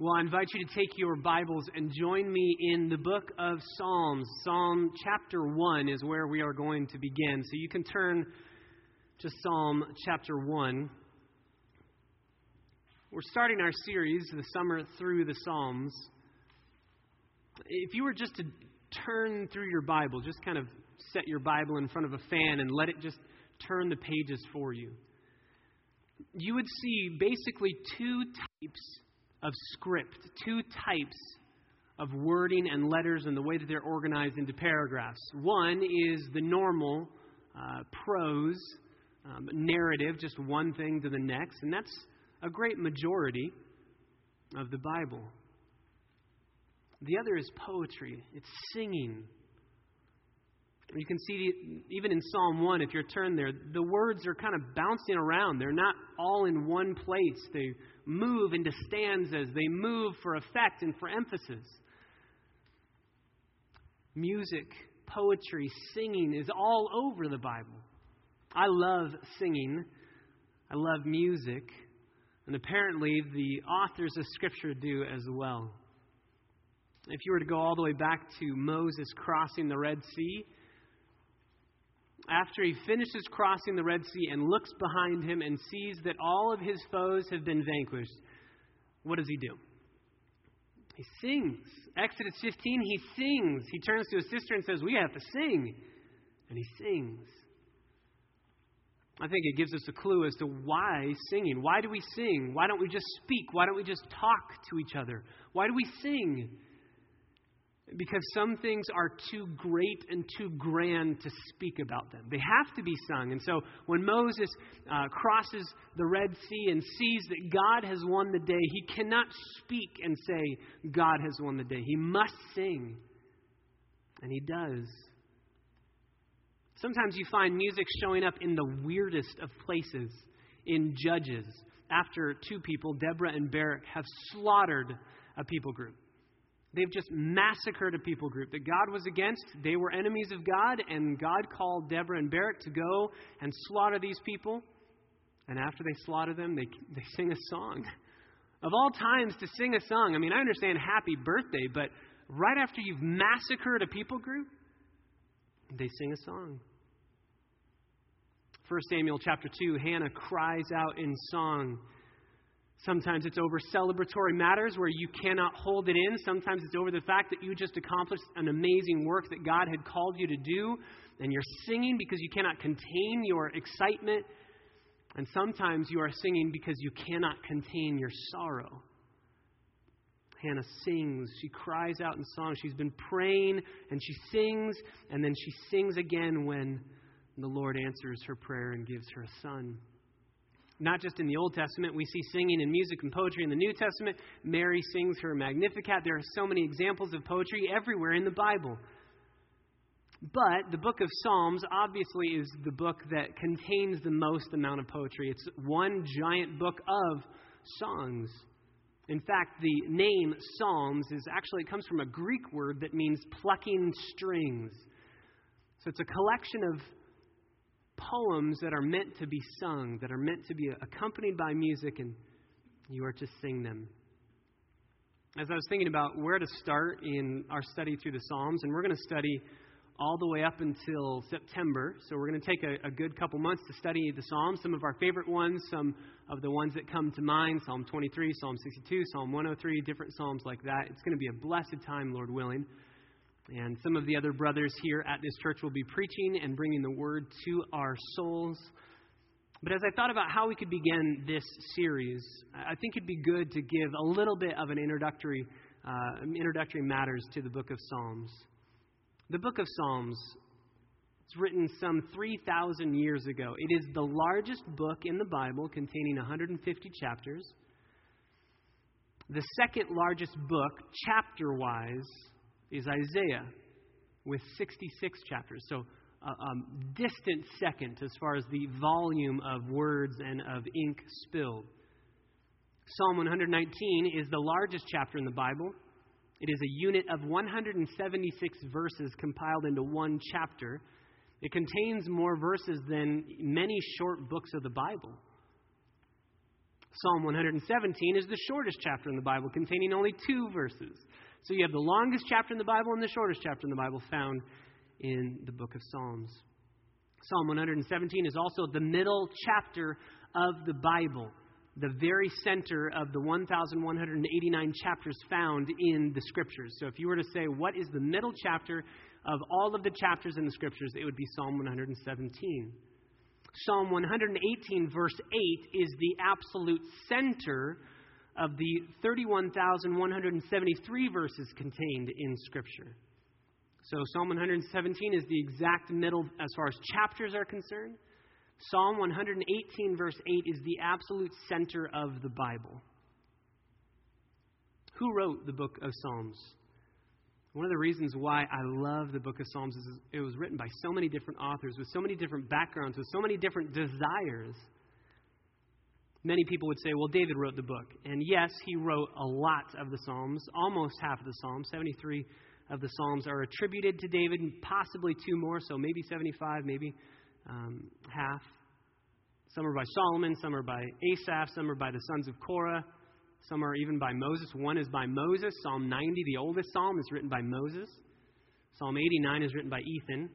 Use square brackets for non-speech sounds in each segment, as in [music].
Well, I invite you to take your Bibles and join me in the book of Psalms. Psalm chapter 1 is where we are going to begin. So you can turn to Psalm chapter 1. We're starting our series, the summer through the Psalms. If you were just to turn through your Bible, just kind of set your Bible in front of a fan and let it just turn the pages for you, you would see basically two types of script, two types of wording and letters and the way that they're organized into paragraphs. One is the normal uh, prose um, narrative, just one thing to the next, and that's a great majority of the Bible. The other is poetry, it's singing. You can see, even in Psalm 1, if you're turned there, the words are kind of bouncing around. They're not all in one place. They move into stanzas, they move for effect and for emphasis. Music, poetry, singing is all over the Bible. I love singing, I love music, and apparently the authors of Scripture do as well. If you were to go all the way back to Moses crossing the Red Sea, after he finishes crossing the Red Sea and looks behind him and sees that all of his foes have been vanquished, what does he do? He sings. Exodus 15, he sings. He turns to his sister and says, We have to sing. And he sings. I think it gives us a clue as to why singing. Why do we sing? Why don't we just speak? Why don't we just talk to each other? Why do we sing? Because some things are too great and too grand to speak about them. They have to be sung. And so when Moses uh, crosses the Red Sea and sees that God has won the day, he cannot speak and say, God has won the day. He must sing. And he does. Sometimes you find music showing up in the weirdest of places in Judges after two people, Deborah and Barak, have slaughtered a people group. They've just massacred a people group that God was against. They were enemies of God, and God called Deborah and Barak to go and slaughter these people. And after they slaughter them, they, they sing a song. Of all times to sing a song, I mean, I understand happy birthday, but right after you've massacred a people group, they sing a song. 1 Samuel chapter 2, Hannah cries out in song Sometimes it's over celebratory matters where you cannot hold it in. Sometimes it's over the fact that you just accomplished an amazing work that God had called you to do, and you're singing because you cannot contain your excitement. And sometimes you are singing because you cannot contain your sorrow. Hannah sings. She cries out in song. She's been praying and she sings, and then she sings again when the Lord answers her prayer and gives her a son not just in the Old Testament. We see singing and music and poetry in the New Testament. Mary sings her Magnificat. There are so many examples of poetry everywhere in the Bible. But the book of Psalms obviously is the book that contains the most amount of poetry. It's one giant book of songs. In fact, the name Psalms is actually, it comes from a Greek word that means plucking strings. So it's a collection of poems that are meant to be sung, that are meant to be accompanied by music, and you are to sing them. As I was thinking about where to start in our study through the Psalms, and we're going to study all the way up until September. So we're going to take a, a, good couple months to study the Psalms, some of our favorite ones, some of the ones that come to mind Psalm 23, Psalm 62, Psalm 103, different Psalms like that. It's going to be a blessed time, Lord willing. And some of the other brothers here at this church will be preaching and bringing the word to our souls. But as I thought about how we could begin this series, I think it'd be good to give a little bit of an introductory, uh, introductory matters to the book of Psalms. The book of Psalms is written some 3,000 years ago. It is the largest book in the Bible, containing 150 chapters. The second largest book, chapter wise, is Isaiah with 66 chapters. So, a uh, um, distant second as far as the volume of words and of ink spilled. Psalm 119 is the largest chapter in the Bible. It is a unit of 176 verses compiled into one chapter. It contains more verses than many short books of the Bible. Psalm 117 is the shortest chapter in the Bible, containing only two verses. So you have the longest chapter in the Bible and the shortest chapter in the Bible found in the book of Psalms. Psalm 117 is also the middle chapter of the Bible, the very center of the 1,189 chapters found in the Scriptures. So if you were to say, what is the middle chapter of all of the chapters in the Scriptures, it would be Psalm 117. Psalm 118, verse 8, is the absolute center of the 31,173 verses contained in Scripture. So, Psalm 117 is the exact middle as far as chapters are concerned. Psalm 118, verse 8, is the absolute center of the Bible. Who wrote the book of Psalms? One of the reasons why I love the book of Psalms is it was written by so many different authors with so many different backgrounds, with so many different desires. Many people would say, well, David wrote the book. And yes, he wrote a lot of the Psalms, almost half of the Psalms. 73 of the Psalms are attributed to David, and possibly two more, so maybe 75, maybe um, half. Some are by Solomon, some are by Asaph, some are by the sons of Korah. Some are even by Moses. One is by Moses. Psalm 90, the oldest psalm, is written by Moses. Psalm 89 is written by Ethan.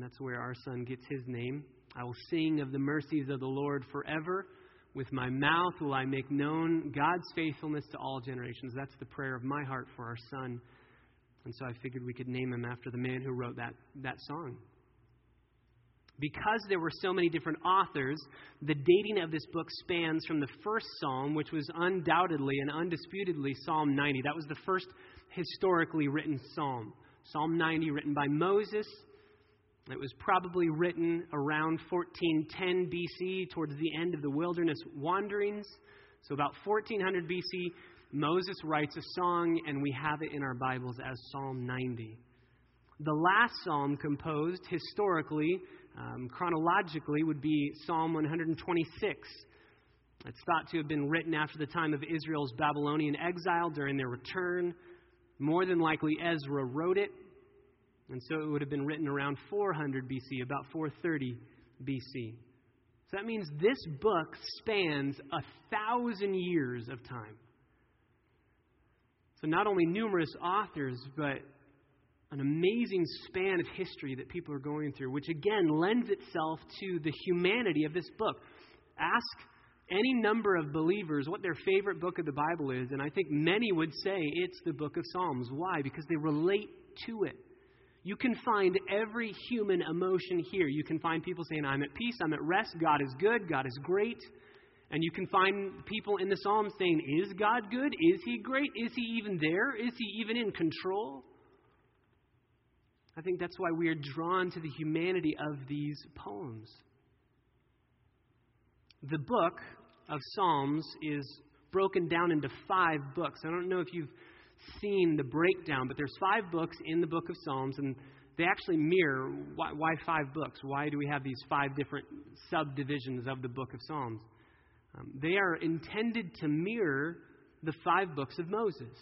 That's where our son gets his name. I will sing of the mercies of the Lord forever. With my mouth will I make known God's faithfulness to all generations. That's the prayer of my heart for our son. And so I figured we could name him after the man who wrote that, that song. Because there were so many different authors, the dating of this book spans from the first psalm, which was undoubtedly and undisputedly Psalm 90. That was the first historically written psalm. Psalm 90, written by Moses. It was probably written around 1410 BC, towards the end of the wilderness wanderings. So, about 1400 BC, Moses writes a song, and we have it in our Bibles as Psalm 90. The last psalm composed historically um, chronologically would be Psalm 126. It's thought to have been written after the time of Israel's Babylonian exile during their return. More than likely, Ezra wrote it, and so it would have been written around 400 BC, about 430 BC. So that means this book spans a thousand years of time. So not only numerous authors, but an amazing span of history that people are going through, which again lends itself to the humanity of this book. Ask any number of believers what their favorite book of the Bible is, and I think many would say it's the book of Psalms. Why? Because they relate to it. You can find every human emotion here. You can find people saying, I'm at peace, I'm at rest, God is good, God is great. And you can find people in the Psalms saying, Is God good? Is He great? Is He even there? Is He even in control? I think that's why we are drawn to the humanity of these poems. The book of Psalms is broken down into five books. I don't know if you've seen the breakdown, but there's five books in the book of Psalms, and they actually mirror why, why five books? Why do we have these five different subdivisions of the book of Psalms? Um, they are intended to mirror the five books of Moses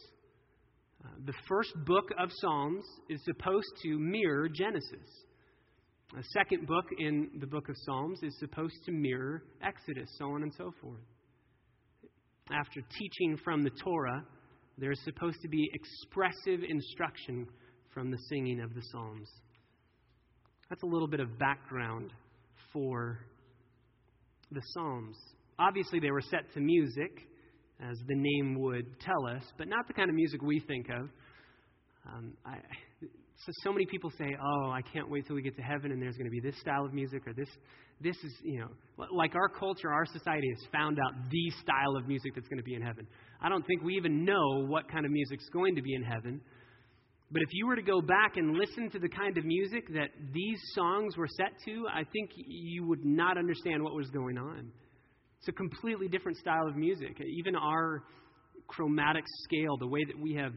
the first book of Psalms is supposed to mirror Genesis. A second book in the book of Psalms is supposed to mirror Exodus, so on and so forth. After teaching from the Torah, there is supposed to be expressive instruction from the singing of the Psalms. That's a little bit of background for the Psalms. Obviously, they were set to music as the name would tell us, but not the kind of music we think of. Um, I, so, so many people say, "Oh, I can't wait till we get to heaven, and there's going to be this style of music, or this, this is, you know, like our culture, our society has found out the style of music that's going to be in heaven." I don't think we even know what kind of music's going to be in heaven. But if you were to go back and listen to the kind of music that these songs were set to, I think you would not understand what was going on. It's a completely different style of music. Even our chromatic scale, the way that we have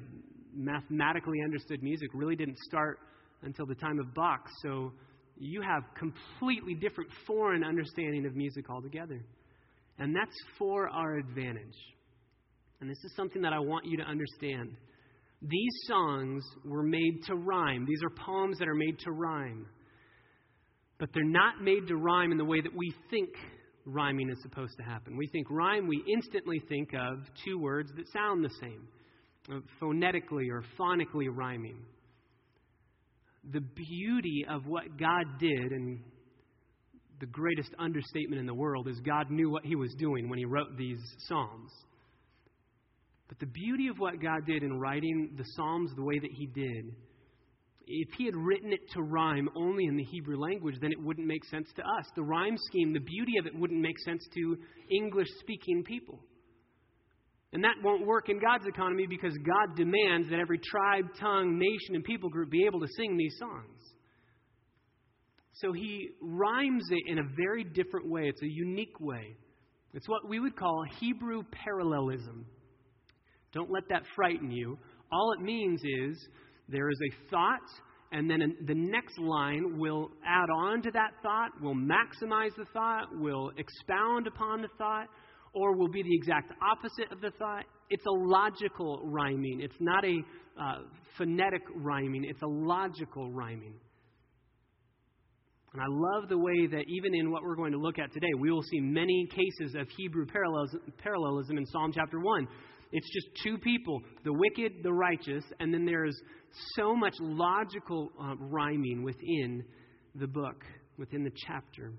mathematically understood music, really didn't start until the time of Bach. So you have completely different foreign understanding of music altogether. And that's for our advantage. And this is something that I want you to understand. These songs were made to rhyme. These are poems that are made to rhyme. But they're not made to rhyme in the way that we think rhyming is supposed to happen. We think rhyme, we instantly think of two words that sound the same, uh, phonetically or phonically rhyming. The beauty of what God did, and the greatest understatement in the world, is God knew what He was doing when He wrote these Psalms. But the beauty of what God did in writing the Psalms the way that He did if he had written it to rhyme only in the Hebrew language, then it wouldn't make sense to us. The rhyme scheme, the beauty of it wouldn't make sense to English speaking people. And that won't work in God's economy because God demands that every tribe, tongue, nation, and people group be able to sing these songs. So he rhymes it in a very different way. It's a unique way. It's what we would call Hebrew parallelism. Don't let that frighten you. All it means is there is a thought, and then the next line will add on to that thought, will maximize the thought, will expound upon the thought, or will be the exact opposite of the thought. It's a logical rhyming. It's not a uh, phonetic rhyming, it's a logical rhyming. And I love the way that even in what we're going to look at today, we will see many cases of Hebrew parallelism in Psalm chapter 1. It's just two people, the wicked, the righteous, and then there's so much logical uh, rhyming within the book, within the chapter.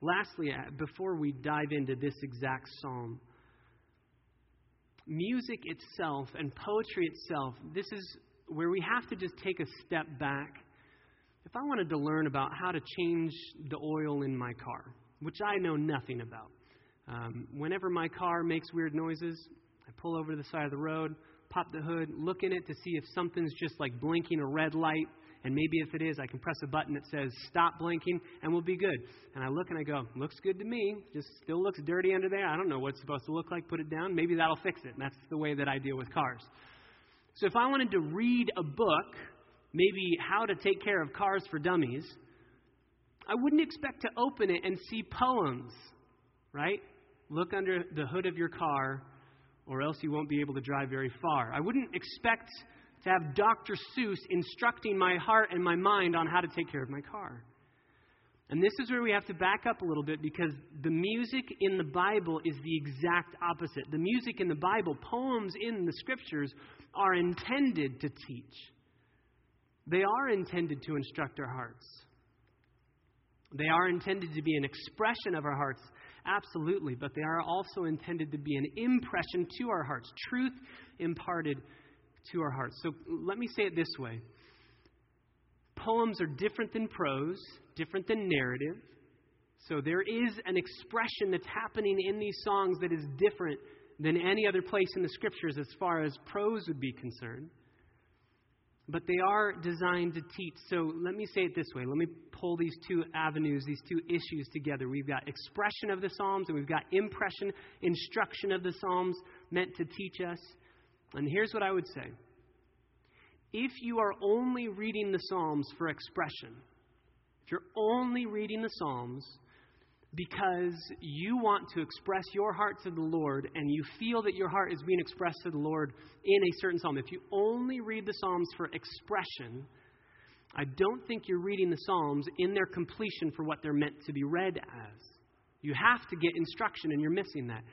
Lastly, uh, before we dive into this exact psalm, music itself and poetry itself, this is where we have to just take a step back. If I wanted to learn about how to change the oil in my car, which I know nothing about, um, whenever my car makes weird noises, I pull over to the side of the road, pop the hood, look in it to see if something's just like blinking a red light. And maybe if it is, I can press a button that says stop blinking and we'll be good. And I look and I go, looks good to me. Just still looks dirty under there. I don't know what it's supposed to look like. Put it down. Maybe that'll fix it. And that's the way that I deal with cars. So if I wanted to read a book, maybe how to take care of cars for dummies, I wouldn't expect to open it and see poems, right? Look under the hood of your car, or else you won't be able to drive very far. I wouldn't expect to have Dr. Seuss instructing my heart and my mind on how to take care of my car. And this is where we have to back up a little bit because the music in the Bible is the exact opposite. The music in the Bible, poems in the scriptures, are intended to teach, they are intended to instruct our hearts. They are intended to be an expression of our hearts Absolutely, but they are also intended to be an impression to our hearts, truth imparted to our hearts. So let me say it this way poems are different than prose, different than narrative. So there is an expression that's happening in these songs that is different than any other place in the scriptures as far as prose would be concerned but they are designed to teach. So let me say it this way. Let me pull these two avenues, these two issues together. We've got expression of the Psalms, and we've got impression, instruction of the Psalms meant to teach us. And here's what I would say if you are only reading the Psalms for expression, if you're only reading the Psalms because you want to express your heart to the Lord and you feel that your heart is being expressed to the Lord in a certain psalm, if you only read the Psalms for expression, I don't think you're reading the Psalms in their completion for what they're meant to be read as. You have to get instruction, and you're missing that.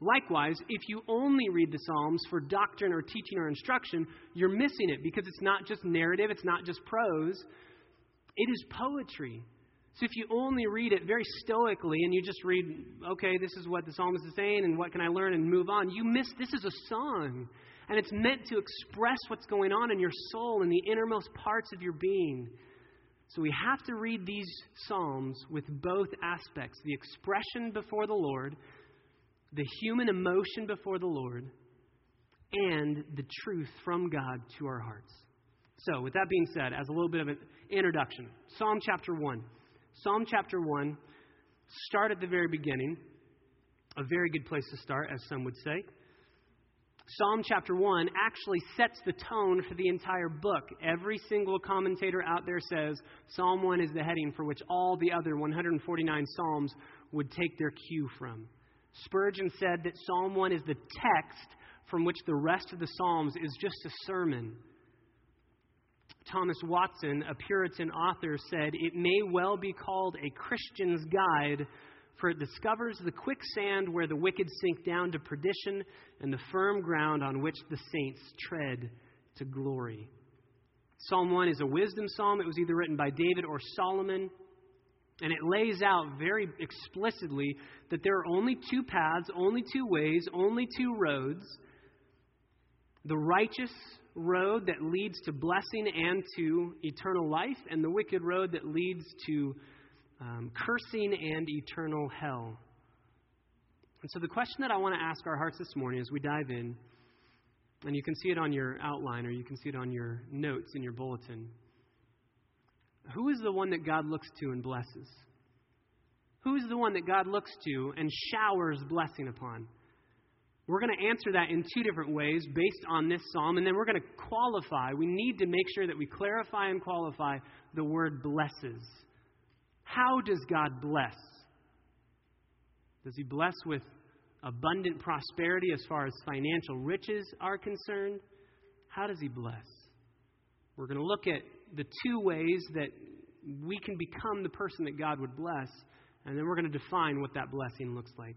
Likewise, if you only read the Psalms for doctrine or teaching or instruction, you're missing it because it's not just narrative, it's not just prose, it is poetry. So if you only read it very stoically and you just read, okay, this is what the psalmist is saying and what can I learn and move on, you miss this is a song. And it's meant to express what's going on in your soul and the innermost parts of your being. So we have to read these psalms with both aspects the expression before the Lord, the human emotion before the Lord, and the truth from God to our hearts. So, with that being said, as a little bit of an introduction, Psalm chapter 1. Psalm chapter 1, start at the very beginning. A very good place to start, as some would say. Psalm chapter 1 actually sets the tone for the entire book. Every single commentator out there says Psalm 1 is the heading for which all the other 149 Psalms would take their cue from. Spurgeon said that Psalm 1 is the text from which the rest of the Psalms is just a sermon Thomas Watson, a Puritan author, said, It may well be called a Christian's guide, for it discovers the quicksand where the wicked sink down to perdition and the firm ground on which the saints tread to glory. Psalm 1 is a wisdom psalm. It was either written by David or Solomon. And it lays out very explicitly that there are only two paths, only two ways, only two roads the righteous road that leads to blessing and to eternal life, and the wicked road that leads to um, cursing and eternal hell. And so, the question that I want to ask our hearts this morning as we dive in, and you can see it on your outline or you can see it on your notes in your bulletin who is the one that God looks to and blesses? Who is the one that God looks to and showers blessing upon? We're going to answer that in two different ways based on this psalm, and then we're going to qualify. We need to make sure that we clarify and qualify the word blesses. How does God bless? Does He bless with abundant prosperity as far as financial riches are concerned? How does He bless? We're going to look at the two ways that we can become the person that God would bless, and then we're going to define what that blessing looks like.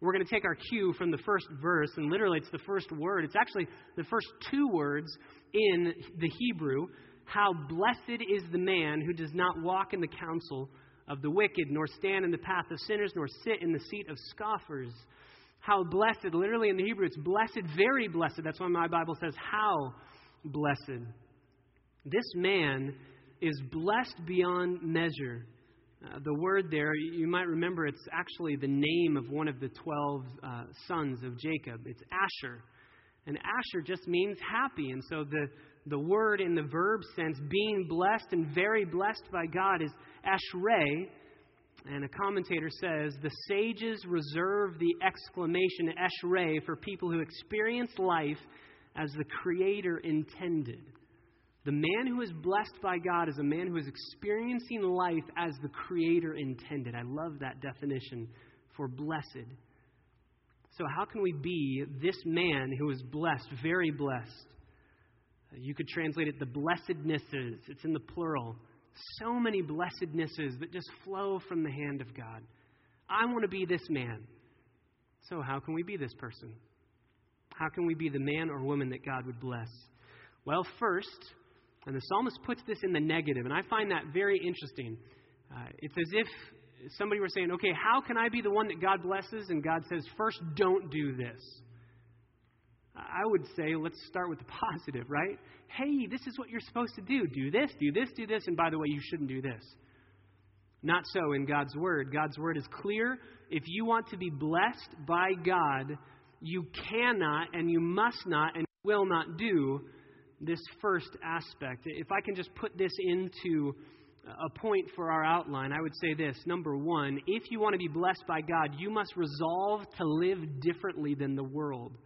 We're going to take our cue from the first verse, and literally it's the first word. It's actually the first two words in the Hebrew. How blessed is the man who does not walk in the counsel of the wicked, nor stand in the path of sinners, nor sit in the seat of scoffers. How blessed, literally in the Hebrew, it's blessed, very blessed. That's why my Bible says, how blessed. This man is blessed beyond measure. Uh, the word there, you might remember, it's actually the name of one of the 12 uh, sons of Jacob. It's Asher. And Asher just means happy. And so the, the word in the verb sense, being blessed and very blessed by God, is Ashrei. And a commentator says the sages reserve the exclamation Ashrei for people who experience life as the Creator intended. The man who is blessed by God is a man who is experiencing life as the Creator intended. I love that definition for blessed. So, how can we be this man who is blessed, very blessed? You could translate it the blessednesses, it's in the plural. So many blessednesses that just flow from the hand of God. I want to be this man. So, how can we be this person? How can we be the man or woman that God would bless? Well, first, and the psalmist puts this in the negative, and I find that very interesting. Uh, it's as if somebody were saying, okay, how can I be the one that God blesses? And God says, first, don't do this. I would say, let's start with the [laughs] positive, right? Hey, this is what you're supposed to do. Do this, do this, do this, and by the way, you shouldn't do this. Not so in God's Word. God's Word is clear. If you want to be blessed by God, you cannot and you must not and will not do this first aspect. If I can just put this into a point for our outline, I would say this. Number one, if you want to be blessed by God, you must resolve to live differently than the world.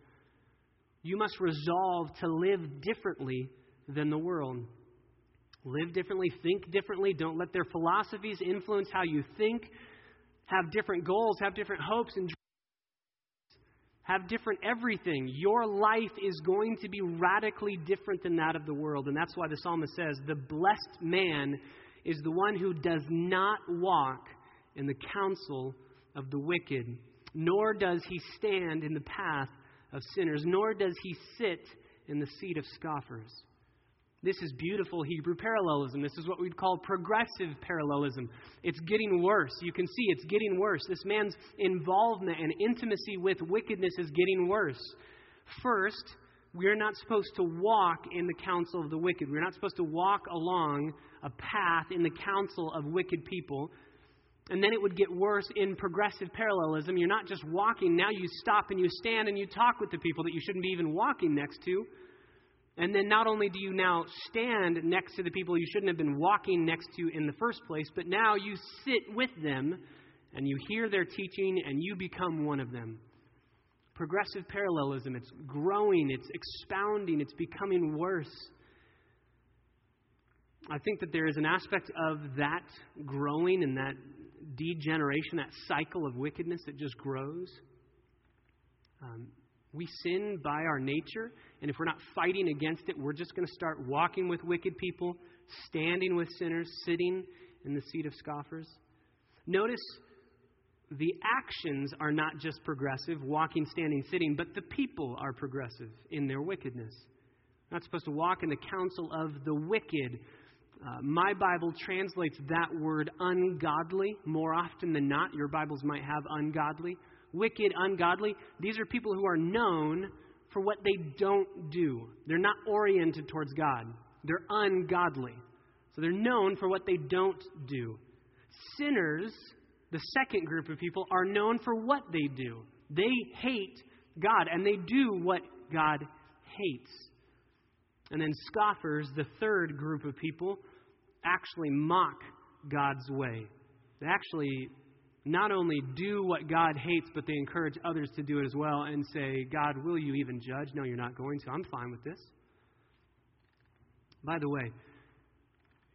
You must resolve to live differently than the world. Live differently, think differently. Don't let their philosophies influence how you think. Have different goals, have different hopes and dreams have different everything. Your life is going to be radically different than that of the world. And that's why the psalmist says, The blessed man is the one who does not walk in the counsel of the wicked, nor does he stand in the path of sinners, nor does he sit in the seat of scoffers. This is beautiful Hebrew parallelism. This is what we'd call progressive parallelism. It's getting worse. You can see it's getting worse. This man's involvement and intimacy with wickedness is getting worse. First, we're not supposed to walk in the counsel of the wicked. We're not supposed to walk along a path in the counsel of wicked people. And then it would get worse in progressive parallelism. You're not just walking, now you stop and you stand and you talk with the people that you shouldn't be even walking next to. And then not only do you now stand next to the people you shouldn't have been walking next to in the first place, but now you sit with them and you hear their teaching and you become one of them. Progressive parallelism, it's growing, it's expounding, it's becoming worse. I think that there is an aspect of that growing and that degeneration, that cycle of wickedness that just grows. Um, We sin by our nature, and if we're not fighting against it, we're just going to start walking with wicked people, standing with sinners, sitting in the seat of scoffers. Notice the actions are not just progressive, walking, standing, sitting, but the people are progressive in their wickedness. We're not supposed to walk in the counsel of the wicked. Uh, my Bible translates that word ungodly more often than not. Your Bibles might have ungodly. Wicked, ungodly. These are people who are known for what they don't do. They're not oriented towards God, they're ungodly. So they're known for what they don't do. Sinners the second group of people are known for what they do. They hate God, and they do what God hates. And then scoffers, the third group of people, actually mock God's way. They actually not only do what God hates, but they encourage others to do it as well and say, God, will you even judge? No, you're not going to. I'm fine with this. By the way,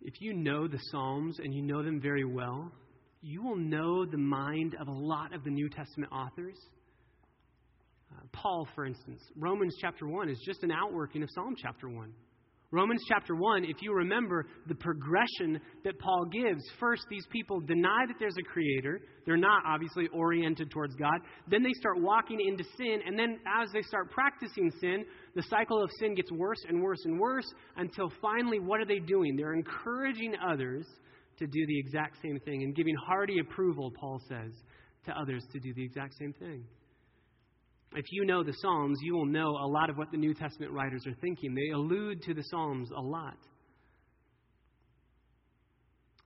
if you know the Psalms and you know them very well, you will know the mind of a lot of the New Testament authors. Uh, Paul, for instance, Romans chapter 1 is just an outworking of Psalm chapter 1. Romans chapter 1, if you remember the progression that Paul gives, first, these people deny that there's a creator. They're not obviously oriented towards God. Then they start walking into sin. And then as they start practicing sin, the cycle of sin gets worse and worse and worse until finally, what are they doing? They're encouraging others to do the exact same thing and giving hearty approval, Paul says, to others to do the exact same thing. If you know the Psalms, you will know a lot of what the New Testament writers are thinking. They allude to the Psalms a lot.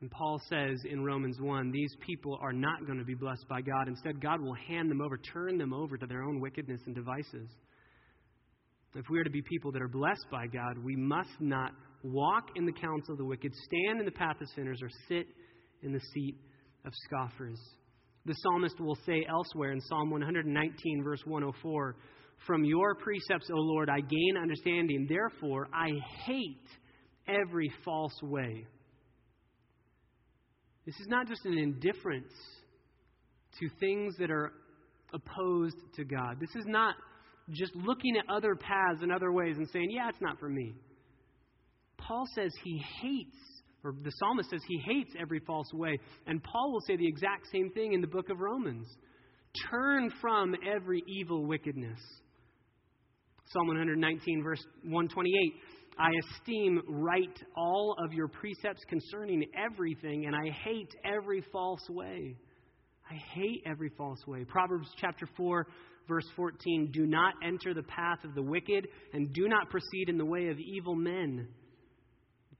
And Paul says in Romans 1 these people are not going to be blessed by God. Instead, God will hand them over, turn them over to their own wickedness and devices. If we are to be people that are blessed by God, we must not walk in the counsel of the wicked, stand in the path of sinners, or sit in the seat of scoffers. The psalmist will say elsewhere in Psalm 119, verse 104 From your precepts, O Lord, I gain understanding. Therefore, I hate every false way. This is not just an indifference to things that are opposed to God. This is not just looking at other paths and other ways and saying, yeah, it's not for me. Paul says he hates, or the psalmist says he hates every false way. And Paul will say the exact same thing in the book of Romans turn from every evil wickedness. Psalm 119, verse 128. I esteem right all of your precepts concerning everything, and I hate every false way. I hate every false way. Proverbs chapter 4, verse 14 Do not enter the path of the wicked, and do not proceed in the way of evil men.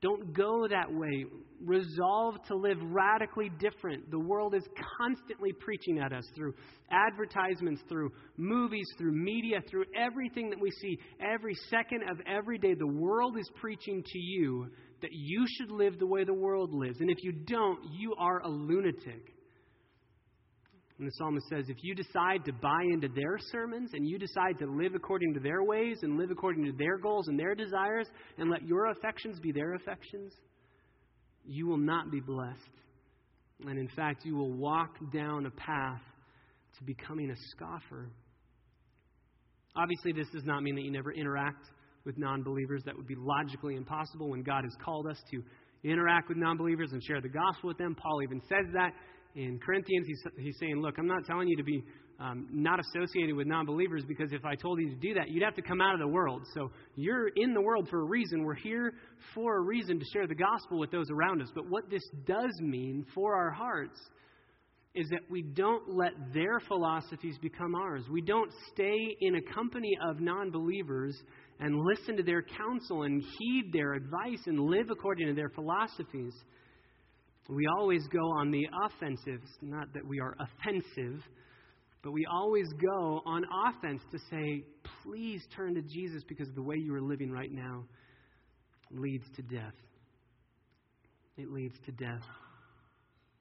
Don't go that way. Resolve to live radically different. The world is constantly preaching at us through advertisements, through movies, through media, through everything that we see. Every second of every day, the world is preaching to you that you should live the way the world lives. And if you don't, you are a lunatic. And the psalmist says, if you decide to buy into their sermons and you decide to live according to their ways and live according to their goals and their desires and let your affections be their affections, you will not be blessed. And in fact, you will walk down a path to becoming a scoffer. Obviously, this does not mean that you never interact with non believers. That would be logically impossible when God has called us to interact with non believers and share the gospel with them. Paul even says that in Corinthians, he's, he's saying, Look, I'm not telling you to be um, not associated with non believers because if I told you to do that, you'd have to come out of the world. So you're in the world for a reason. We're here for a reason to share the gospel with those around us. But what this does mean for our hearts is that we don't let their philosophies become ours. We don't stay in a company of non believers and listen to their counsel and heed their advice and live according to their philosophies. We always go on the offensive. Not that we are offensive, but we always go on offense to say, please turn to Jesus because the way you are living right now leads to death. It leads to death.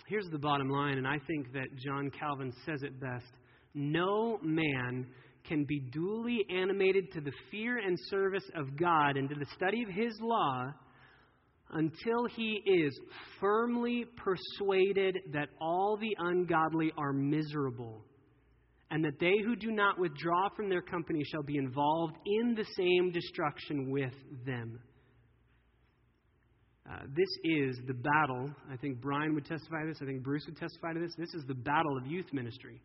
Here's the bottom line, and I think that John Calvin says it best No man can be duly animated to the fear and service of God and to the study of His law until he is firmly persuaded that all the ungodly are miserable and that they who do not withdraw from their company shall be involved in the same destruction with them. Uh, this is the battle. I think Brian would testify to this. I think Bruce would testify to this. This is the battle of youth ministry.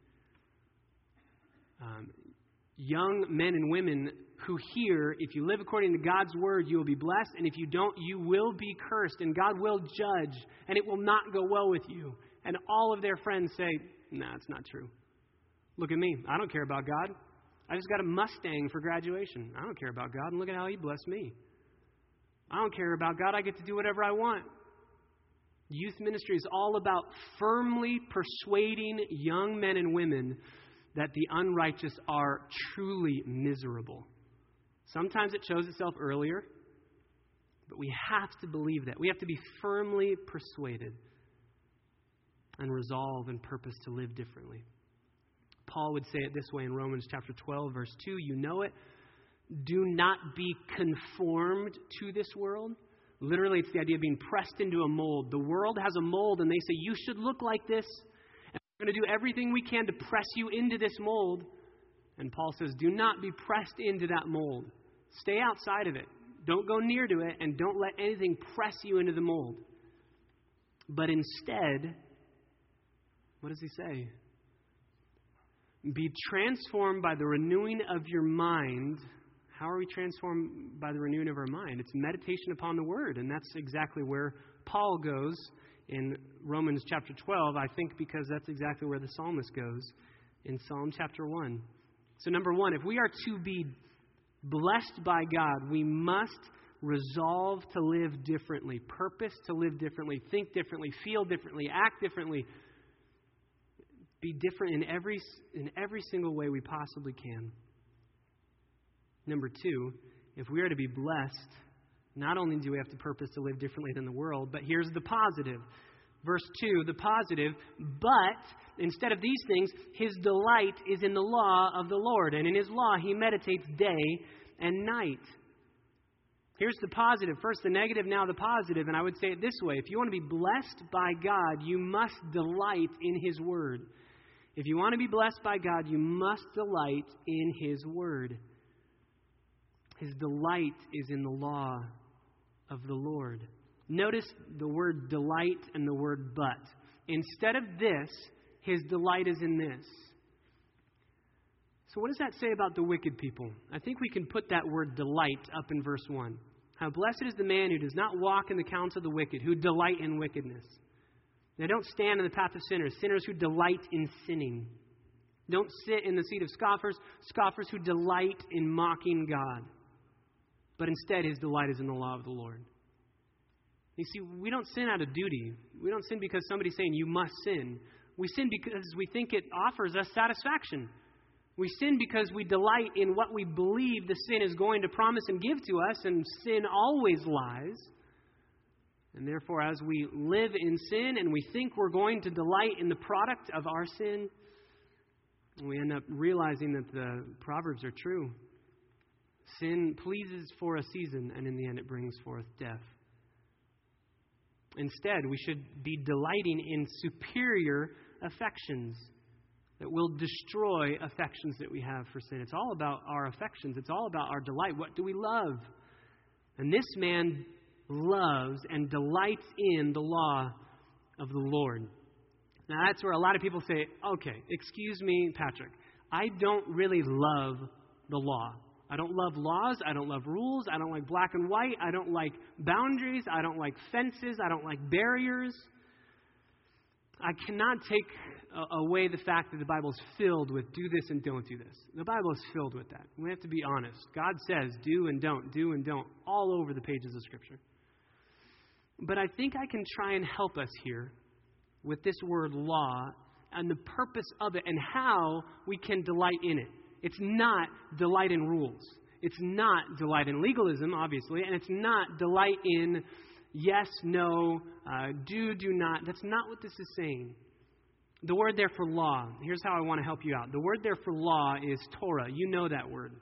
Um, young men and women who hear, if you live according to God's word, you will be blessed, and if you don't, you will be cursed, and God will judge, and it will not go well with you. And all of their friends say, Nah, it's not true. Look at me. I don't care about God. I just got a Mustang for graduation. I don't care about God, and look at how He blessed me. I don't care about God. I get to do whatever I want. Youth ministry is all about firmly persuading young men and women that the unrighteous are truly miserable. Sometimes it shows itself earlier, but we have to believe that. We have to be firmly persuaded and resolve and purpose to live differently. Paul would say it this way in Romans chapter 12, verse 2. You know it. Do not be conformed to this world. Literally, it's the idea of being pressed into a mold. The world has a mold, and they say, You should look like this. We're going to do everything we can to press you into this mold. And Paul says, Do not be pressed into that mold. Stay outside of it. Don't go near to it, and don't let anything press you into the mold. But instead, what does he say? Be transformed by the renewing of your mind. How are we transformed by the renewing of our mind? It's meditation upon the Word, and that's exactly where Paul goes in Romans chapter 12, I think because that's exactly where the psalmist goes in Psalm chapter 1. So, number one, if we are to be blessed by God, we must resolve to live differently, purpose to live differently, think differently, feel differently, act differently, be different in every, in every single way we possibly can. Number two, if we are to be blessed, not only do we have to purpose to live differently than the world, but here's the positive. Verse 2, the positive, but instead of these things, his delight is in the law of the Lord, and in his law he meditates day and night. Here's the positive. First the negative, now the positive. And I would say it this way if you want to be blessed by God, you must delight in his word. If you want to be blessed by God, you must delight in His Word. His delight is in the law of the Lord. Notice the word delight and the word but. Instead of this, His delight is in this. So, what does that say about the wicked people? I think we can put that word delight up in verse 1. How blessed is the man who does not walk in the counsel of the wicked, who delight in wickedness. They don't stand in the path of sinners, sinners who delight in sinning. Don't sit in the seat of scoffers, scoffers who delight in mocking God. But instead, his delight is in the law of the Lord. You see, we don't sin out of duty. We don't sin because somebody's saying you must sin. We sin because we think it offers us satisfaction. We sin because we delight in what we believe the sin is going to promise and give to us, and sin always lies. And therefore, as we live in sin and we think we're going to delight in the product of our sin, we end up realizing that the Proverbs are true. Sin pleases for a season, and in the end, it brings forth death. Instead, we should be delighting in superior affections that will destroy affections that we have for sin. It's all about our affections, it's all about our delight. What do we love? And this man loves and delights in the law of the Lord. Now, that's where a lot of people say, okay, excuse me, Patrick, I don't really love the law. I don't love laws. I don't love rules. I don't like black and white. I don't like boundaries. I don't like fences. I don't like barriers. I cannot take away the fact that the Bible is filled with do this and don't do this. The Bible is filled with that. We have to be honest. God says do and don't, do and don't, all over the pages of Scripture. But I think I can try and help us here with this word law and the purpose of it and how we can delight in it. It's not delight in rules. It's not delight in legalism, obviously, and it's not delight in yes, no, uh, do, do not. That's not what this is saying. The word there for law, here's how I want to help you out. The word there for law is Torah. You know that word.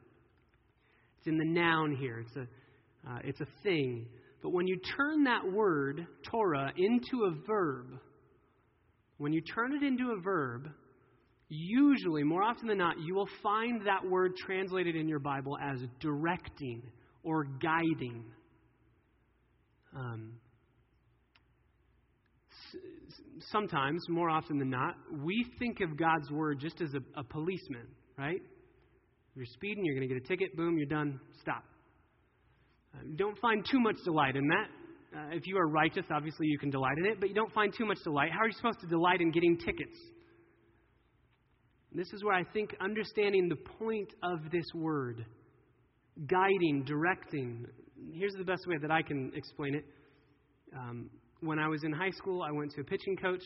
It's in the noun here, it's a, uh, it's a thing. But when you turn that word, Torah, into a verb, when you turn it into a verb, usually, more often than not, you will find that word translated in your Bible as directing or guiding. Um, sometimes, more often than not, we think of God's word just as a, a policeman, right? You're speeding, you're going to get a ticket, boom, you're done, stop. Uh, don't find too much delight in that. Uh, if you are righteous, obviously you can delight in it, but you don't find too much delight. How are you supposed to delight in getting tickets? This is where I think understanding the point of this word, guiding, directing, here's the best way that I can explain it. Um, when I was in high school, I went to a pitching coach,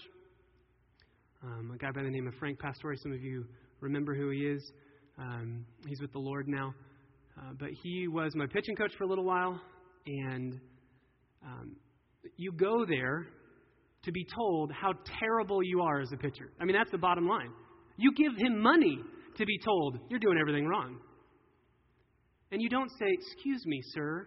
um, a guy by the name of Frank Pastore. Some of you remember who he is. Um, he's with the Lord now. Uh, but he was my pitching coach for a little while, and um, you go there to be told how terrible you are as a pitcher. I mean, that's the bottom line. You give him money to be told you're doing everything wrong. And you don't say, Excuse me, sir,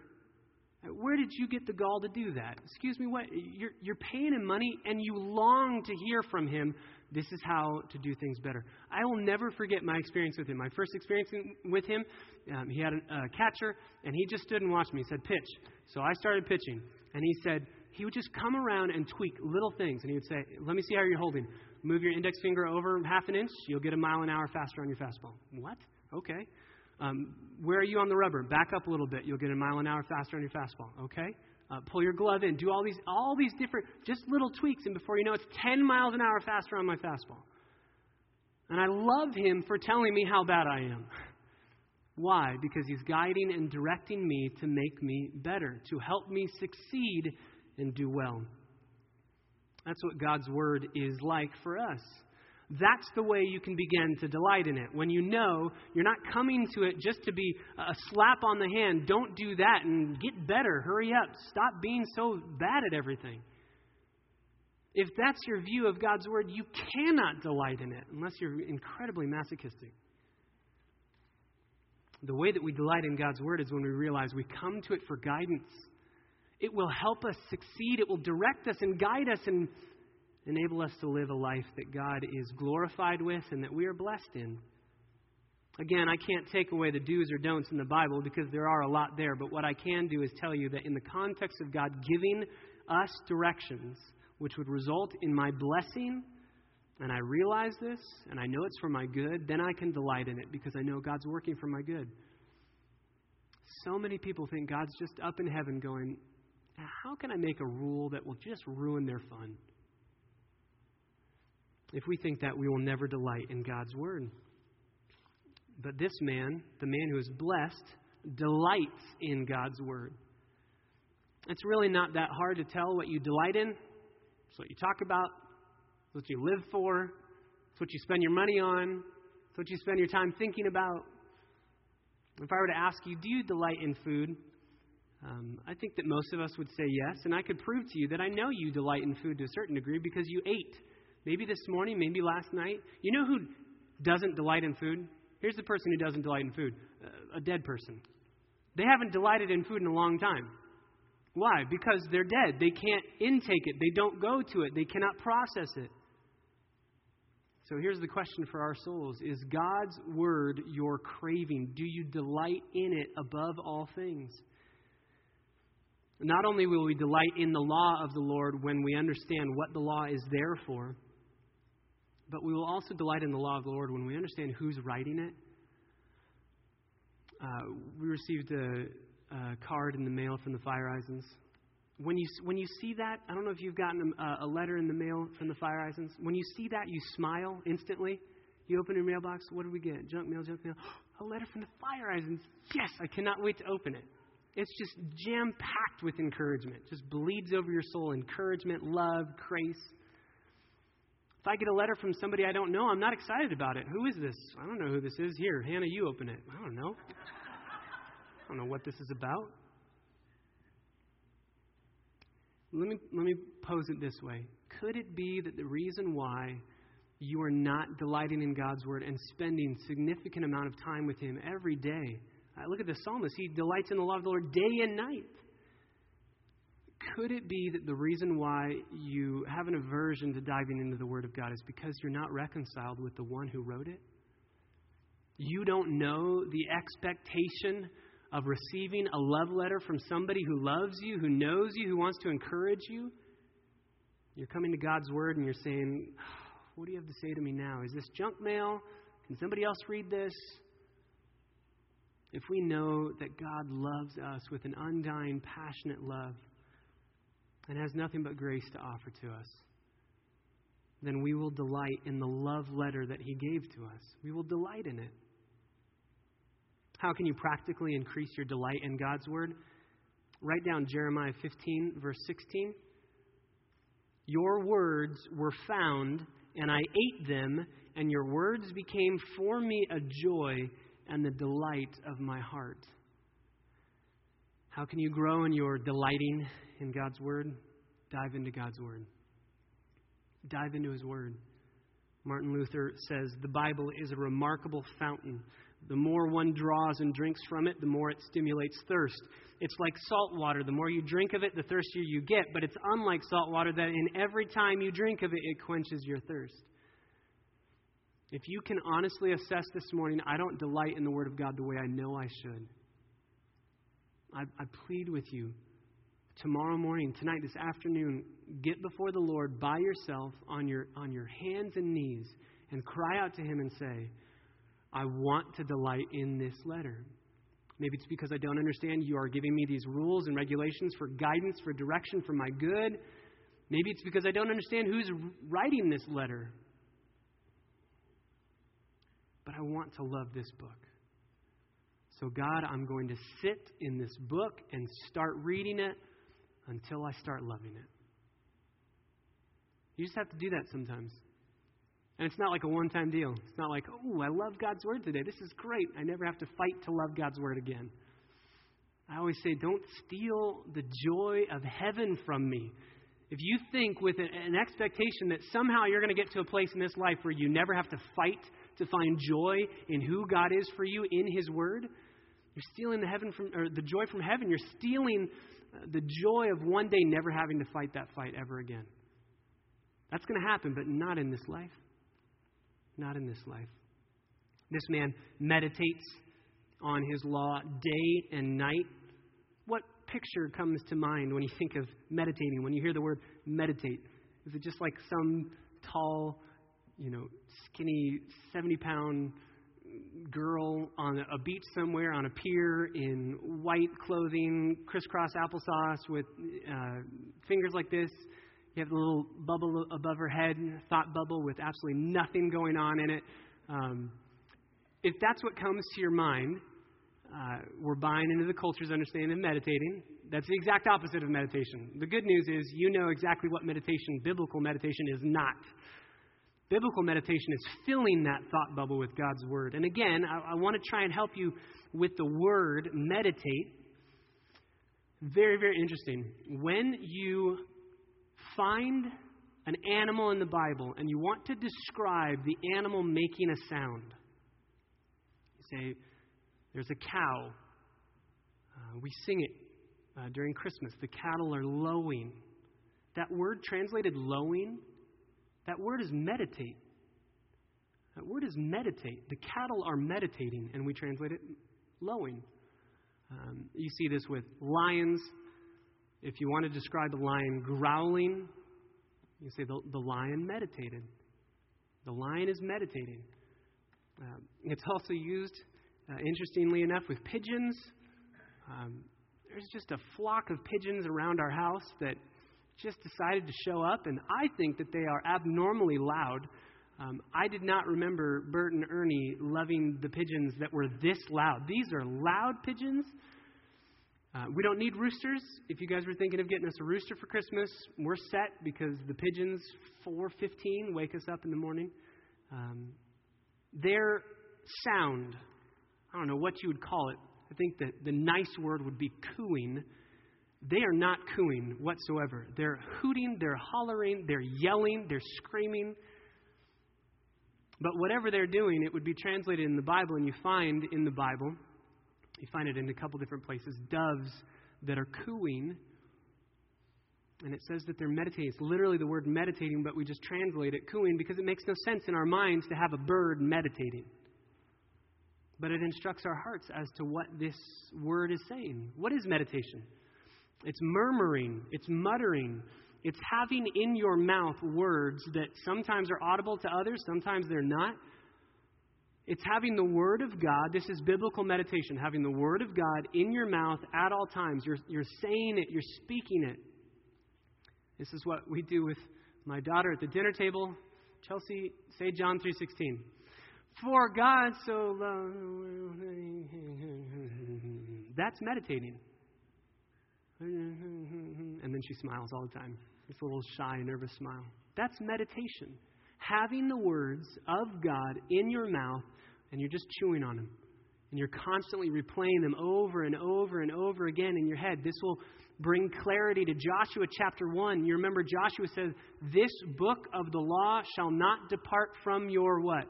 where did you get the gall to do that? Excuse me, what? You're, you're paying him money and you long to hear from him. This is how to do things better. I will never forget my experience with him. My first experience with him, um, he had a, a catcher and he just stood and watched me. He said, Pitch. So I started pitching. And he said, he would just come around and tweak little things. And he would say, Let me see how you're holding. Move your index finger over half an inch, you'll get a mile an hour faster on your fastball. What? Okay. Um, where are you on the rubber? Back up a little bit, you'll get a mile an hour faster on your fastball. Okay. Uh, pull your glove in. Do all these, all these different, just little tweaks, and before you know, it's 10 miles an hour faster on my fastball. And I love him for telling me how bad I am. Why? Because he's guiding and directing me to make me better, to help me succeed and do well. That's what God's Word is like for us. That's the way you can begin to delight in it. When you know you're not coming to it just to be a slap on the hand, don't do that and get better. Hurry up. Stop being so bad at everything. If that's your view of God's Word, you cannot delight in it unless you're incredibly masochistic. The way that we delight in God's Word is when we realize we come to it for guidance. It will help us succeed, it will direct us and guide us and enable us to live a life that God is glorified with and that we are blessed in. Again, I can't take away the do's or don'ts in the Bible because there are a lot there, but what I can do is tell you that in the context of God giving us directions which would result in my blessing, and I realize this, and I know it's for my good, then I can delight in it because I know God's working for my good. So many people think God's just up in heaven going, How can I make a rule that will just ruin their fun? If we think that, we will never delight in God's word. But this man, the man who is blessed, delights in God's word. It's really not that hard to tell what you delight in. It's what you talk about, it's what you live for, it's what you spend your money on, it's what you spend your time thinking about. If I were to ask you, do you delight in food? Um, I think that most of us would say yes, and I could prove to you that I know you delight in food to a certain degree because you ate. Maybe this morning, maybe last night. You know who doesn't delight in food? Here's the person who doesn't delight in food uh, a dead person. They haven't delighted in food in a long time. Why? Because they're dead. They can't intake it, they don't go to it, they cannot process it. So here's the question for our souls Is God's word your craving? Do you delight in it above all things? Not only will we delight in the law of the Lord when we understand what the law is there for, but we will also delight in the law of the Lord when we understand who's writing it. Uh, we received a, a, card in the mail from the Fire Islands when you, when you see that, I don't know if you've gotten a, a letter in the mail from the Fire Islands. When you see that, you smile instantly. You open your mailbox. What did we get? Junk mail, junk mail. [gasps] A letter from the Fire Islands. Yes, I cannot wait to open it. It's just jam packed with encouragement. Just bleeds over your soul. Encouragement, love, grace. If I get a letter from somebody I don't know, I'm not excited about it. Who is this? I don't know who this is. Here, Hannah, you open it. I don't know. I don't know what this is about. Let me, let me pose it this way Could it be that the reason why you are not delighting in God's Word and spending significant amount of time with Him every day? Look at the psalmist. He delights in the law of the Lord day and night. could it be that the reason why you have an aversion to diving into the Word of God is because you're not reconciled with the one who wrote it? You don't know the expectation of receiving a love letter from somebody who loves you, who knows you, who wants to encourage you. You're coming to God's Word and you're saying, What do you have to say to me now? Is this junk mail? Can somebody else read this? If we know that God loves us with an undying, passionate love and has nothing but grace to offer to us, then we will delight in the love letter that He gave to us. We will delight in it. How can you practically increase your delight in God's Word? Write down Jeremiah 15, verse 16. Your words were found, and I ate them, and your words became for me a joy and the delight of my heart. How can you grow in your delighting in God's Word? Dive into God's Word. Dive into His Word. Martin Luther says the Bible is a remarkable fountain the more one draws and drinks from it, the more it stimulates thirst. It's like salt water. The more you drink of it, the thirstier you get. But it's unlike salt water that in every time you drink of it, it quenches your thirst. If you can honestly assess this morning, I don't delight in the Word of God the way I know I should. I, I plead with you tomorrow morning, tonight, this afternoon, get before the Lord by yourself on your, on your hands and knees and cry out to Him and say, I want to delight in this letter. Maybe it's because I don't understand you are giving me these rules and regulations for guidance, for direction, for my good. Maybe it's because I don't understand who's writing this letter. But I want to love this book. So, God, I'm going to sit in this book and start reading it until I start loving it. You just have to do that sometimes. And it's not like a one time deal. It's not like, oh, I love God's Word today. This is great. I never have to fight to love God's Word again. I always say, don't steal the joy of heaven from me. If you think with an expectation that somehow you're going to get to a place in this life where you never have to fight to find joy in who God is for you in His Word, you're stealing the heaven from or the joy from heaven. You're stealing uh, the joy of one day never having to fight that fight ever again. That's going to happen, but not in this life. Not in this life. This man meditates on his law day and night. What picture comes to mind when you think of meditating, when you hear the word meditate? Is it just like some tall, you know, skinny, 70 pound girl on a beach somewhere on a pier in white clothing, crisscross applesauce with uh, fingers like this, you have a little bubble above her head, thought bubble with absolutely nothing going on in it. Um, if that's what comes to your mind, uh, we're buying into the culture's understanding of meditating. That's the exact opposite of meditation. The good news is you know exactly what meditation, biblical meditation, is not. Biblical meditation is filling that thought bubble with God's Word. And again, I, I want to try and help you with the word meditate. Very, very interesting. When you find an animal in the Bible and you want to describe the animal making a sound, you say, There's a cow. Uh, we sing it uh, during Christmas. The cattle are lowing. That word translated lowing, that word is meditate. That word is meditate. The cattle are meditating, and we translate it lowing. Um, you see this with lions if you want to describe a lion growling, you say the, the lion meditated. The lion is meditating. Uh, it's also used, uh, interestingly enough, with pigeons. Um, there's just a flock of pigeons around our house that just decided to show up, and I think that they are abnormally loud. Um, I did not remember Bert and Ernie loving the pigeons that were this loud. These are loud pigeons. Uh, we don't need roosters. If you guys were thinking of getting us a rooster for Christmas, we're set because the pigeons, 4:15, wake us up in the morning. Um, their sound, I don't know what you would call it. I think that the nice word would be cooing. They are not cooing whatsoever. They're hooting, they're hollering, they're yelling, they're screaming. But whatever they're doing, it would be translated in the Bible, and you find in the Bible you find it in a couple different places. Doves that are cooing. And it says that they're meditating. It's literally the word meditating, but we just translate it cooing because it makes no sense in our minds to have a bird meditating. But it instructs our hearts as to what this word is saying. What is meditation? It's murmuring, it's muttering, it's having in your mouth words that sometimes are audible to others, sometimes they're not. It's having the Word of God. This is biblical meditation, having the Word of God in your mouth at all times. You're, you're saying it, you're speaking it. This is what we do with my daughter at the dinner table. Chelsea, say John 3.16. For God so loved... That's meditating. Mm-hmm, mm-hmm. And then she smiles all the time. This little shy, nervous smile. That's meditation. Having the words of God in your mouth, and you're just chewing on them. And you're constantly replaying them over and over and over again in your head. This will bring clarity to Joshua chapter 1. You remember Joshua says, This book of the law shall not depart from your what?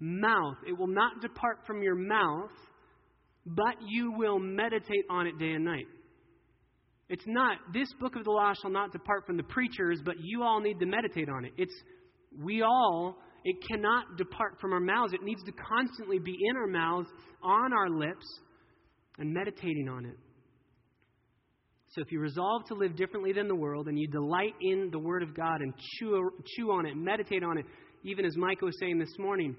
Mouth. It will not depart from your mouth, but you will meditate on it day and night. It's not, this book of the law shall not depart from the preachers, but you all need to meditate on it. It's, we all, it cannot depart from our mouths. It needs to constantly be in our mouths, on our lips, and meditating on it. So if you resolve to live differently than the world and you delight in the Word of God and chew, chew on it, meditate on it, even as Micah was saying this morning,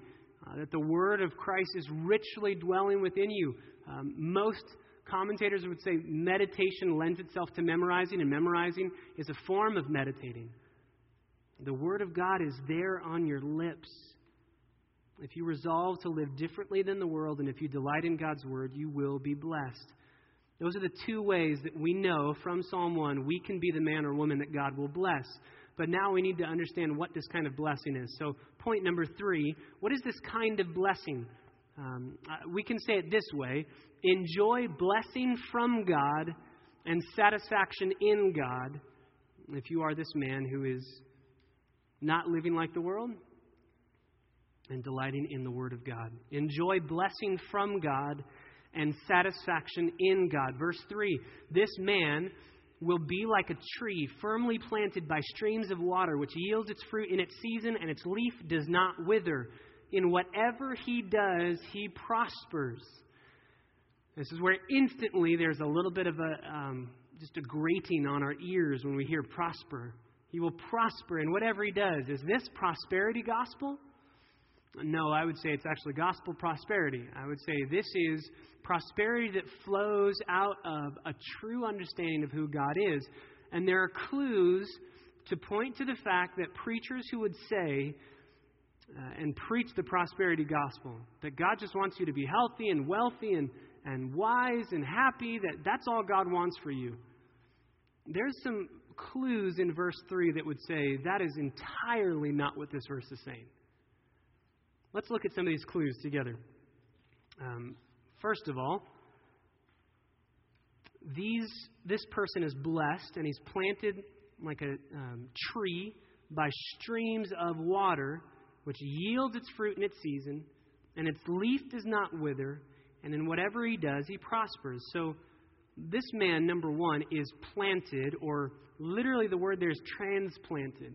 uh, that the Word of Christ is richly dwelling within you. Um, most Commentators would say meditation lends itself to memorizing, and memorizing is a form of meditating. The Word of God is there on your lips. If you resolve to live differently than the world, and if you delight in God's Word, you will be blessed. Those are the two ways that we know from Psalm 1 we can be the man or woman that God will bless. But now we need to understand what this kind of blessing is. So, point number three what is this kind of blessing? Um, uh, we can say it this way enjoy blessing from God and satisfaction in God if you are this man who is not living like the world and delighting in the Word of God. Enjoy blessing from God and satisfaction in God. Verse 3 This man will be like a tree firmly planted by streams of water, which yields its fruit in its season, and its leaf does not wither. In whatever he does, he prospers. This is where instantly there's a little bit of a um, just a grating on our ears when we hear prosper. He will prosper in whatever he does. Is this prosperity gospel? No, I would say it's actually gospel prosperity. I would say this is prosperity that flows out of a true understanding of who God is. And there are clues to point to the fact that preachers who would say uh, and preach the prosperity gospel, that God just wants you to be healthy and wealthy and and wise and happy, that that's all God wants for you. There's some clues in verse 3 that would say that is entirely not what this verse is saying. Let's look at some of these clues together. Um, first of all, these, this person is blessed and he's planted like a um, tree by streams of water, which yields its fruit in its season, and its leaf does not wither, and in whatever he does, he prospers. So, this man, number one, is planted, or literally the word there is transplanted,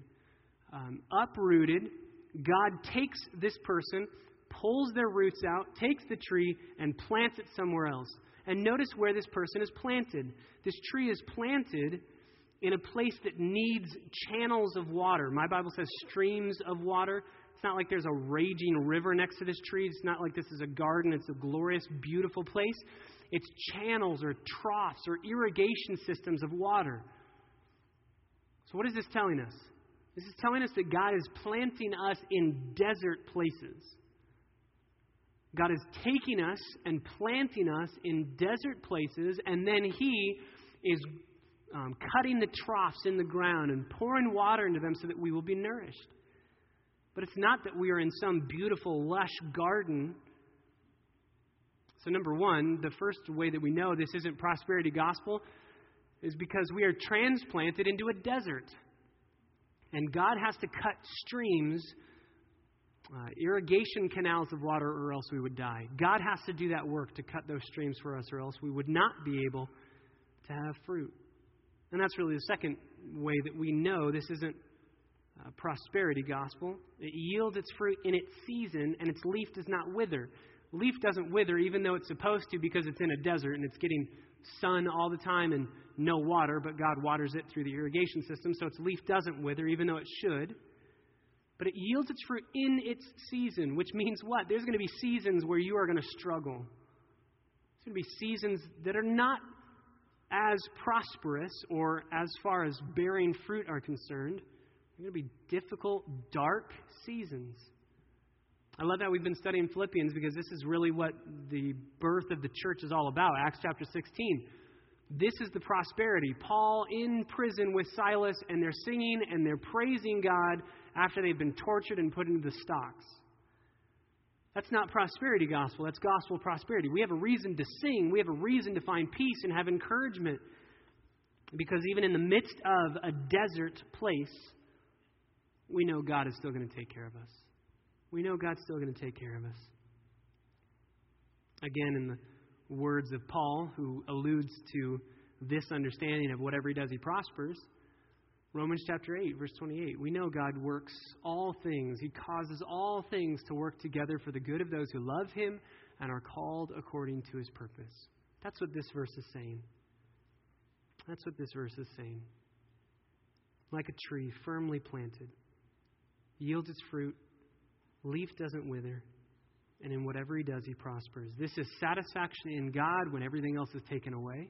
um, uprooted. God takes this person, pulls their roots out, takes the tree, and plants it somewhere else. And notice where this person is planted. This tree is planted in a place that needs channels of water. My Bible says streams of water. It's not like there's a raging river next to this tree. It's not like this is a garden. It's a glorious, beautiful place. It's channels or troughs or irrigation systems of water. So, what is this telling us? This is telling us that God is planting us in desert places. God is taking us and planting us in desert places, and then He is um, cutting the troughs in the ground and pouring water into them so that we will be nourished. But it's not that we are in some beautiful, lush garden. So, number one, the first way that we know this isn't prosperity gospel is because we are transplanted into a desert. And God has to cut streams, uh, irrigation canals of water, or else we would die. God has to do that work to cut those streams for us, or else we would not be able to have fruit. And that's really the second way that we know this isn't a prosperity gospel. It yields its fruit in its season, and its leaf does not wither. Leaf doesn't wither even though it's supposed to because it's in a desert and it's getting sun all the time and no water, but God waters it through the irrigation system, so its leaf doesn't wither even though it should. But it yields its fruit in its season, which means what? There's going to be seasons where you are going to struggle. There's going to be seasons that are not as prosperous or as far as bearing fruit are concerned. Going to be difficult, dark seasons. I love that we've been studying Philippians because this is really what the birth of the church is all about. Acts chapter 16. This is the prosperity. Paul in prison with Silas, and they're singing and they're praising God after they've been tortured and put into the stocks. That's not prosperity gospel, that's gospel prosperity. We have a reason to sing, we have a reason to find peace and have encouragement. Because even in the midst of a desert place, we know God is still going to take care of us. We know God's still going to take care of us. Again, in the words of Paul, who alludes to this understanding of whatever he does, he prospers. Romans chapter 8, verse 28. We know God works all things. He causes all things to work together for the good of those who love Him and are called according to His purpose. That's what this verse is saying. That's what this verse is saying. Like a tree firmly planted, yields its fruit, leaf doesn't wither, and in whatever he does, he prospers. This is satisfaction in God when everything else is taken away.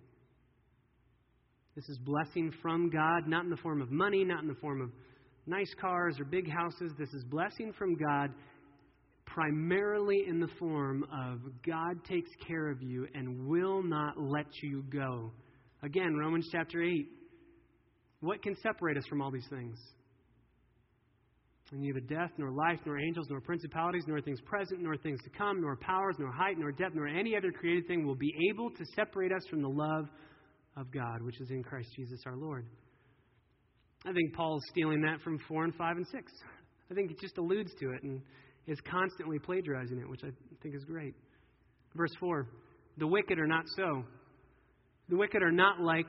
This is blessing from God, not in the form of money, not in the form of nice cars or big houses. This is blessing from God primarily in the form of God takes care of you and will not let you go. Again, Romans chapter 8. What can separate us from all these things? Neither death, nor life, nor angels, nor principalities, nor things present, nor things to come, nor powers, nor height, nor depth, nor any other created thing will be able to separate us from the love of God, which is in Christ Jesus our Lord. I think Paul's stealing that from 4 and 5 and 6. I think it just alludes to it and is constantly plagiarizing it, which I think is great. Verse 4 The wicked are not so. The wicked are not like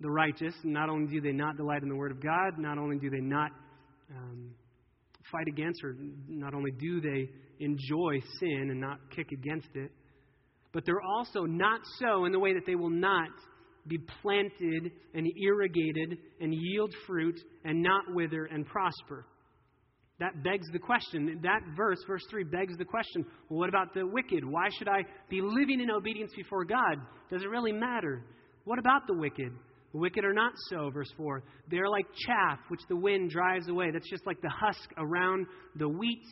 the righteous. Not only do they not delight in the Word of God, not only do they not um, fight against, or not only do they enjoy sin and not kick against it, but they're also not so in the way that they will not be planted and irrigated and yield fruit and not wither and prosper. That begs the question. That verse, verse 3, begs the question well, what about the wicked? Why should I be living in obedience before God? Does it really matter? What about the wicked? Wicked are not so, verse 4. They're like chaff which the wind drives away. That's just like the husk around the wheat.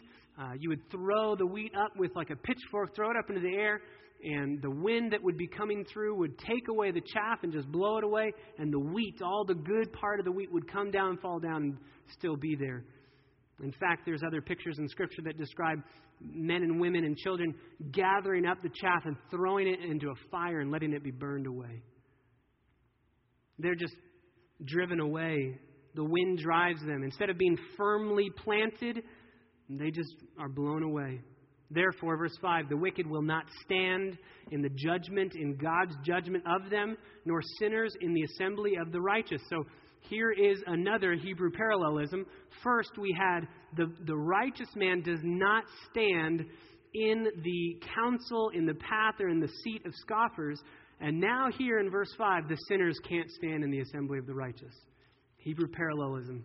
Uh, you would throw the wheat up with like a pitchfork, throw it up into the air, and the wind that would be coming through would take away the chaff and just blow it away, and the wheat, all the good part of the wheat, would come down, fall down, and still be there. In fact, there's other pictures in Scripture that describe men and women and children gathering up the chaff and throwing it into a fire and letting it be burned away. They're just driven away. The wind drives them. Instead of being firmly planted, they just are blown away. Therefore, verse 5 the wicked will not stand in the judgment, in God's judgment of them, nor sinners in the assembly of the righteous. So here is another Hebrew parallelism. First, we had the, the righteous man does not stand in the council, in the path, or in the seat of scoffers. And now, here in verse 5, the sinners can't stand in the assembly of the righteous. Hebrew parallelism,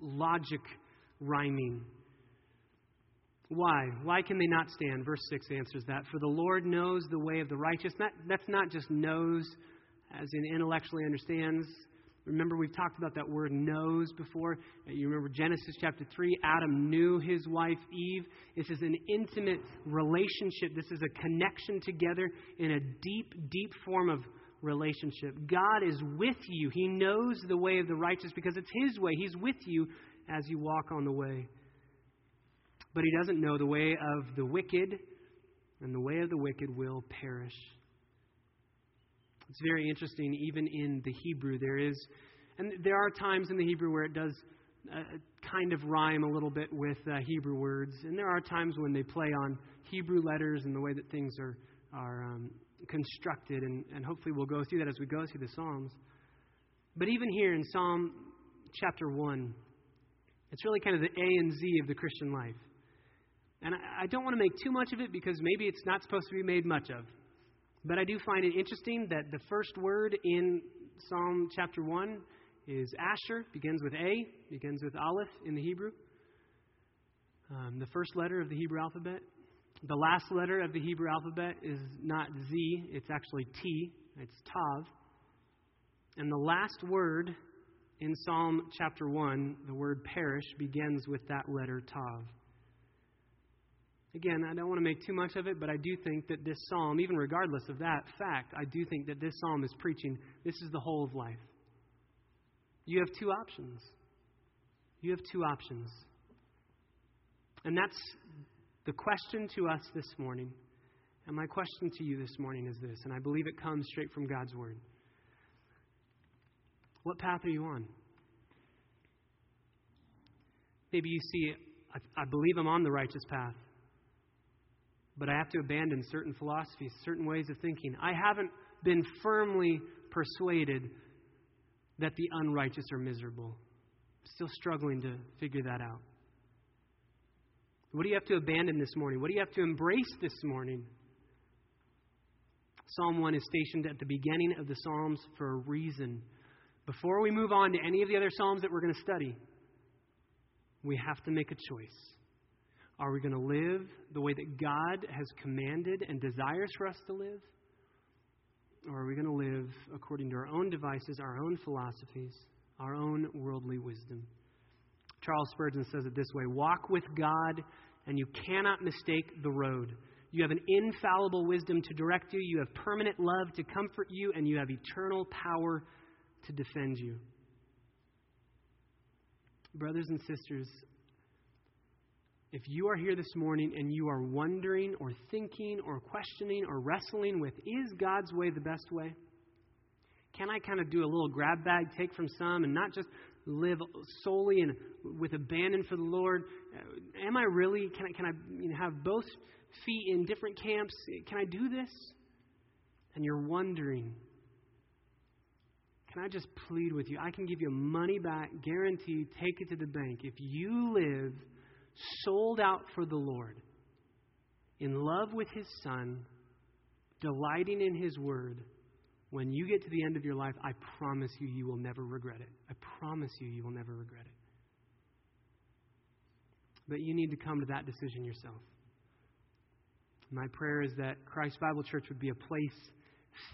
logic rhyming. Why? Why can they not stand? Verse 6 answers that. For the Lord knows the way of the righteous. That, that's not just knows, as in intellectually understands. Remember, we've talked about that word knows before. Uh, you remember Genesis chapter 3 Adam knew his wife Eve. This is an intimate relationship. This is a connection together in a deep, deep form of relationship. God is with you. He knows the way of the righteous because it's His way. He's with you as you walk on the way. But He doesn't know the way of the wicked, and the way of the wicked will perish. It's very interesting, even in the Hebrew, there is, and there are times in the Hebrew where it does uh, kind of rhyme a little bit with uh, Hebrew words, and there are times when they play on Hebrew letters and the way that things are, are um, constructed, and, and hopefully we'll go through that as we go through the Psalms. But even here in Psalm chapter 1, it's really kind of the A and Z of the Christian life. And I, I don't want to make too much of it because maybe it's not supposed to be made much of. But I do find it interesting that the first word in Psalm chapter 1 is Asher, begins with A, begins with Aleph in the Hebrew. Um, the first letter of the Hebrew alphabet. The last letter of the Hebrew alphabet is not Z, it's actually T, it's Tav. And the last word in Psalm chapter 1, the word perish, begins with that letter Tav. Again, I don't want to make too much of it, but I do think that this psalm, even regardless of that fact, I do think that this psalm is preaching this is the whole of life. You have two options. You have two options. And that's the question to us this morning. And my question to you this morning is this, and I believe it comes straight from God's Word. What path are you on? Maybe you see, I, I believe I'm on the righteous path, but I have to abandon certain philosophies, certain ways of thinking. I haven't been firmly persuaded that the unrighteous are miserable. I'm Still struggling to figure that out. What do you have to abandon this morning? What do you have to embrace this morning? Psalm 1 is stationed at the beginning of the Psalms for a reason. Before we move on to any of the other Psalms that we're going to study, we have to make a choice. Are we going to live the way that God has commanded and desires for us to live? Or are we going to live according to our own devices, our own philosophies, our own worldly wisdom? Charles Spurgeon says it this way Walk with God, and you cannot mistake the road. You have an infallible wisdom to direct you, you have permanent love to comfort you, and you have eternal power to defend you. Brothers and sisters, if you are here this morning and you are wondering or thinking or questioning or wrestling with, is God's way the best way? Can I kind of do a little grab bag, take from some, and not just live solely and with abandon for the Lord? Uh, am I really, can I, can I you know, have both feet in different camps? Can I do this? And you're wondering, can I just plead with you? I can give you money back guarantee, take it to the bank. If you live sold out for the Lord, in love with His Son, delighting in His Word, when you get to the end of your life, I promise you, you will never regret it. I promise you, you will never regret it. But you need to come to that decision yourself. My prayer is that Christ Bible Church would be a place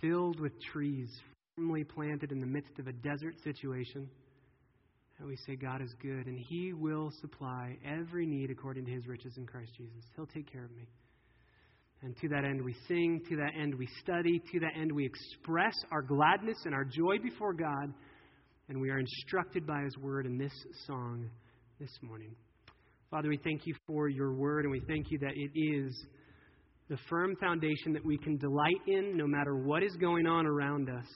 filled with trees firmly planted in the midst of a desert situation. And we say, God is good, and He will supply every need according to His riches in Christ Jesus. He'll take care of me. And to that end, we sing. To that end, we study. To that end, we express our gladness and our joy before God. And we are instructed by His word in this song this morning. Father, we thank you for your word, and we thank you that it is the firm foundation that we can delight in no matter what is going on around us.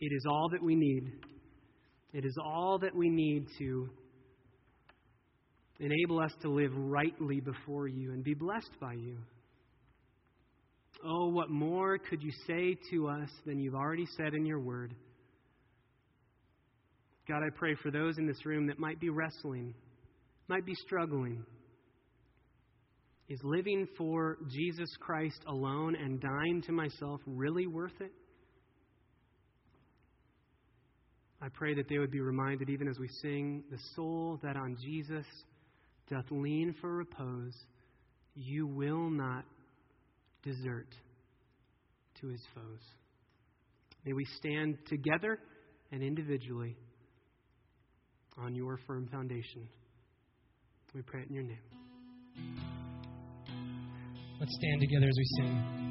It is all that we need. It is all that we need to enable us to live rightly before you and be blessed by you. Oh, what more could you say to us than you've already said in your word? God, I pray for those in this room that might be wrestling, might be struggling. Is living for Jesus Christ alone and dying to myself really worth it? I pray that they would be reminded, even as we sing, the soul that on Jesus doth lean for repose, you will not desert to his foes. May we stand together and individually on your firm foundation. We pray it in your name. Let's stand together as we sing.